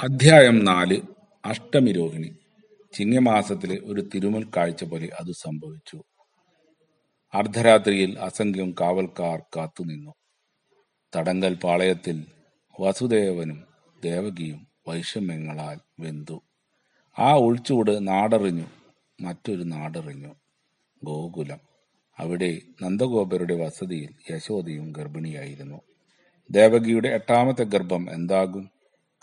അധ്യായം നാല് അഷ്ടമി രോഹിണി ചിങ്ങമാസത്തിലെ ഒരു തിരുമൽ കാഴ്ച പോലെ അത് സംഭവിച്ചു. അർദ്ധരാത്രിയിൽ അസംഖ്യം കാവൽക്കാർ കാത്തുനിന്നു തടങ്കൽ പാളയത്തിൽ വസുദേവനും ദേവകിയും വൈഷമ്യങ്ങളാൽ വെന്തു. ആ ഉൾച്ചൂട് നാടറിഞ്ഞു മറ്റൊരു നാടറിഞ്ഞു. ഗോകുലം. അവിടെ നന്ദഗോപരുടെ വസതിയിൽ യശോദയും ഗർഭിണിയായിരുന്നു. ദേവകിയുടെ എട്ടാമത്തെ ഗർഭം എന്താകും?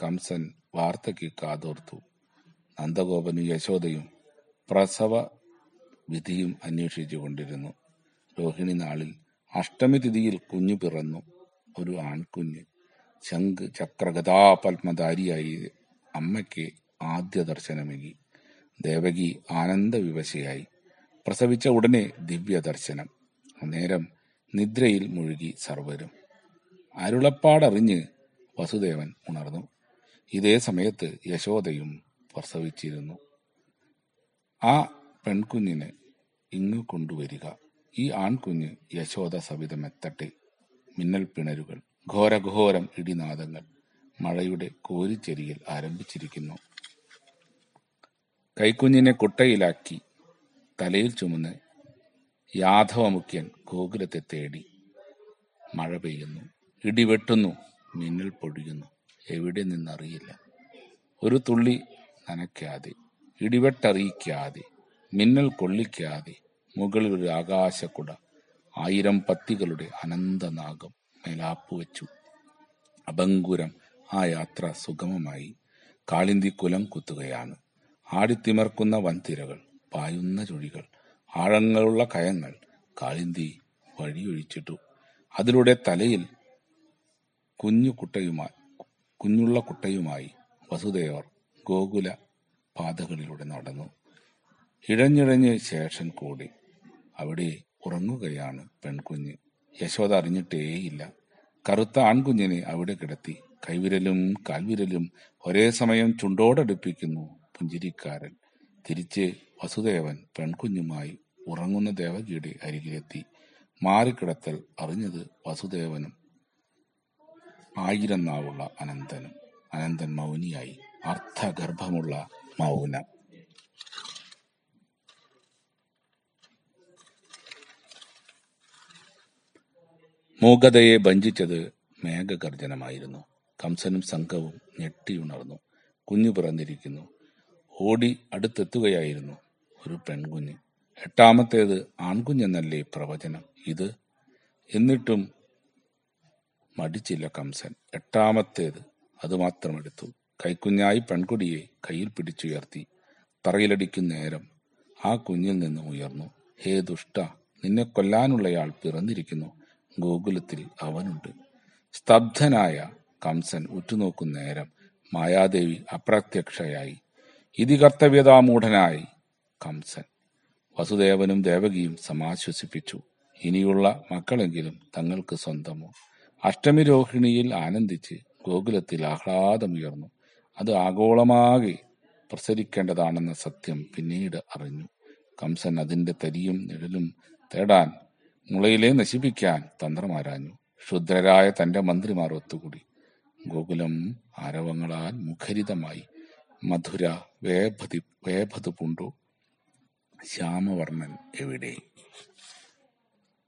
കംസൻ വാർത്തയ്ക്ക് കാതോർത്തു നന്ദഗോപനും യശോദയും പ്രസവ വിധിയും അന്വേഷിച്ചു കൊണ്ടിരുന്നു രോഹിണി നാളിൽ അഷ്ടമി തിഥിയിൽ കുഞ്ഞു പിറന്നു. ഒരു ആൺകുഞ്ഞ്. ശംഖ് ചക്രഗതാപത്മധാരിയായി അമ്മയ്ക്ക് ആദ്യ ദർശനമേകി. ദേവകി ആനന്ദ വിവശയായി പ്രസവിച്ച ഉടനെ ദിവ്യ ദർശനം. അന്നേരം നിദ്രയിൽ മുഴുകി സർവരും. അരുളപ്പാടറിഞ്ഞ് വസുദേവൻ ഉണർന്നു. ഇതേ സമയത്ത് യശോദയും പ്രസവിച്ചിരുന്നു. ആ പെൺകുഞ്ഞിനെ ഇങ്ങു കൊണ്ടുവരിക. ഈ ആൺകുഞ്ഞ് യശോദ സവിതമെത്തട്ടെ മിന്നൽ പിണരുകൾ ഘോരഘോരം ഇടിനാദങ്ങൾ മഴയുടെ കോരിച്ചെരിയിൽ ആരംഭിച്ചിരിക്കുന്നു. കൈക്കുഞ്ഞിനെ കുട്ടയിലാക്കി തലയിൽ ചുമന്ന് യാദവമുഖ്യൻ ഗോകുലത്തെ തേടി മഴ പെയ്യുന്നു. ഇടിവെട്ടുന്നു മിന്നൽ പൊഴിയുന്നു. എവിടെ നിന്നറിയില്ല. ഒരു തുള്ളി നനയ്ക്കാതെ ഇടിവെട്ടറിയിക്കാതെ മിന്നൽ കൊള്ളിക്കാതെ മുകളിൽ ഒരു ആകാശക്കുട ആയിരം പത്തികളുടെ അനന്തനാഗം മേലാപ്പു വെച്ചു അഭങ്കുരം ആ യാത്ര സുഗമമായി. കാളിന്തി കുലം കുത്തുകയാണ്. ആടിത്തിമർക്കുന്ന വൻതിരകൾ പായുന്ന ചുഴികൾ ആഴങ്ങളുള്ള കയങ്ങൾ കാളിന്തി വഴിയൊഴിച്ചിട്ടു. അതിലൂടെ തലയിൽ കുഞ്ഞു കുട്ടയുമായി കുഞ്ഞുള്ള കുട്ടയുമായി വസുദേവർ ഗോകുല പാതകളിലൂടെ നടന്നു. ഇഴഞ്ഞിഴഞ്ഞ് ശേഷൻ കൂടി. അവിടെ ഉറങ്ങുകയാണ് പെൺകുഞ്ഞ്. യശോദ അറിഞ്ഞിട്ടേയില്ല. കറുത്ത ആൺകുഞ്ഞിനെ അവിടെ കിടത്തി. കൈവിരലും കാൽവിരലും ഒരേ സമയം ചുണ്ടോടടുപ്പിക്കുന്നു പുഞ്ചിരിക്കാരൻ. തിരിച്ച് വസുദേവൻ പെൺകുഞ്ഞുമായി ഉറങ്ങുന്ന ദേവകിയുടെ അരികിലെത്തി. മാറിക്കിടത്തൽ അറിഞ്ഞത് വസുദേവനും ആയിരം നാവുള്ള അനന്തനും അനന്തൻ മൗനിയായി അർത്ഥഗർഭമുള്ള മൗനം. മൂകതയെ ഭഞ്ചിച്ചത് മേഘഗർജനമായിരുന്നു. കംസനും സംഘവും ഞെട്ടിയുണർന്നു. കുഞ്ഞു പിറന്നിരിക്കുന്നു. ഓടി അടുത്തെത്തുകയായിരുന്നു ഒരു പെൺകുഞ്ഞ്. എട്ടാമത്തേത് ആൺകുഞ്ഞെന്നല്ലേ പ്രവചനം ഇത്? എന്നിട്ടും മടിച്ചില്ല കംസൻ. എട്ടാമത്തേത് അതുമാത്രം എടുത്തു. കൈക്കുഞ്ഞായി പെൺകുടിയെ കയ്യിൽ പിടിച്ചുയർത്തി. തറയിലടിക്കും നേരം ആ കുഞ്ഞിൽ നിന്ന് ഉയർന്നു. ഹേ ദുഷ്ട നിന്നെ കൊല്ലാനുള്ളയാൾ പിറന്നിരിക്കുന്നു. ഗോകുലത്തിൽ അവനുണ്ട്. സ്തബ്ധനായ കംസൻ ഉറ്റുനോക്കും നേരം മായാദേവി അപ്രത്യക്ഷയായി. ഇതികർത്തവ്യതാമൂഢനായി കംസൻ. വസുദേവനും ദേവകിയും സമാശ്വസിപ്പിച്ചു. ഇനിയുള്ള മക്കളെങ്കിലും തങ്ങൾക്ക് സ്വന്തമോ? അഷ്ടമി രോഹിണിയിൽ ആനന്ദിച്ച് ഗോകുലത്തിൽ ആഹ്ലാദമുയർന്നു. അത് ആഗോളമാകെ പ്രസരിക്കേണ്ടതാണെന്ന സത്യം പിന്നീട് അറിഞ്ഞു. കംസൻ അതിന്റെ തരിയും നിഴലും തേടാൻ മുളയിലെ നശിപ്പിക്കാൻ തന്ത്രമാരാഞ്ഞു. ക്ഷുദ്രരായ തന്റെ മന്ത്രിമാർ ഒത്തുകൂടി. ഗോകുലം ആരവങ്ങളാൽ മുഖരിതമായി. മധുര വേഭതി വേഭതു പൂണ്ടു. ശ്യാമവർണൻ എവിടെ?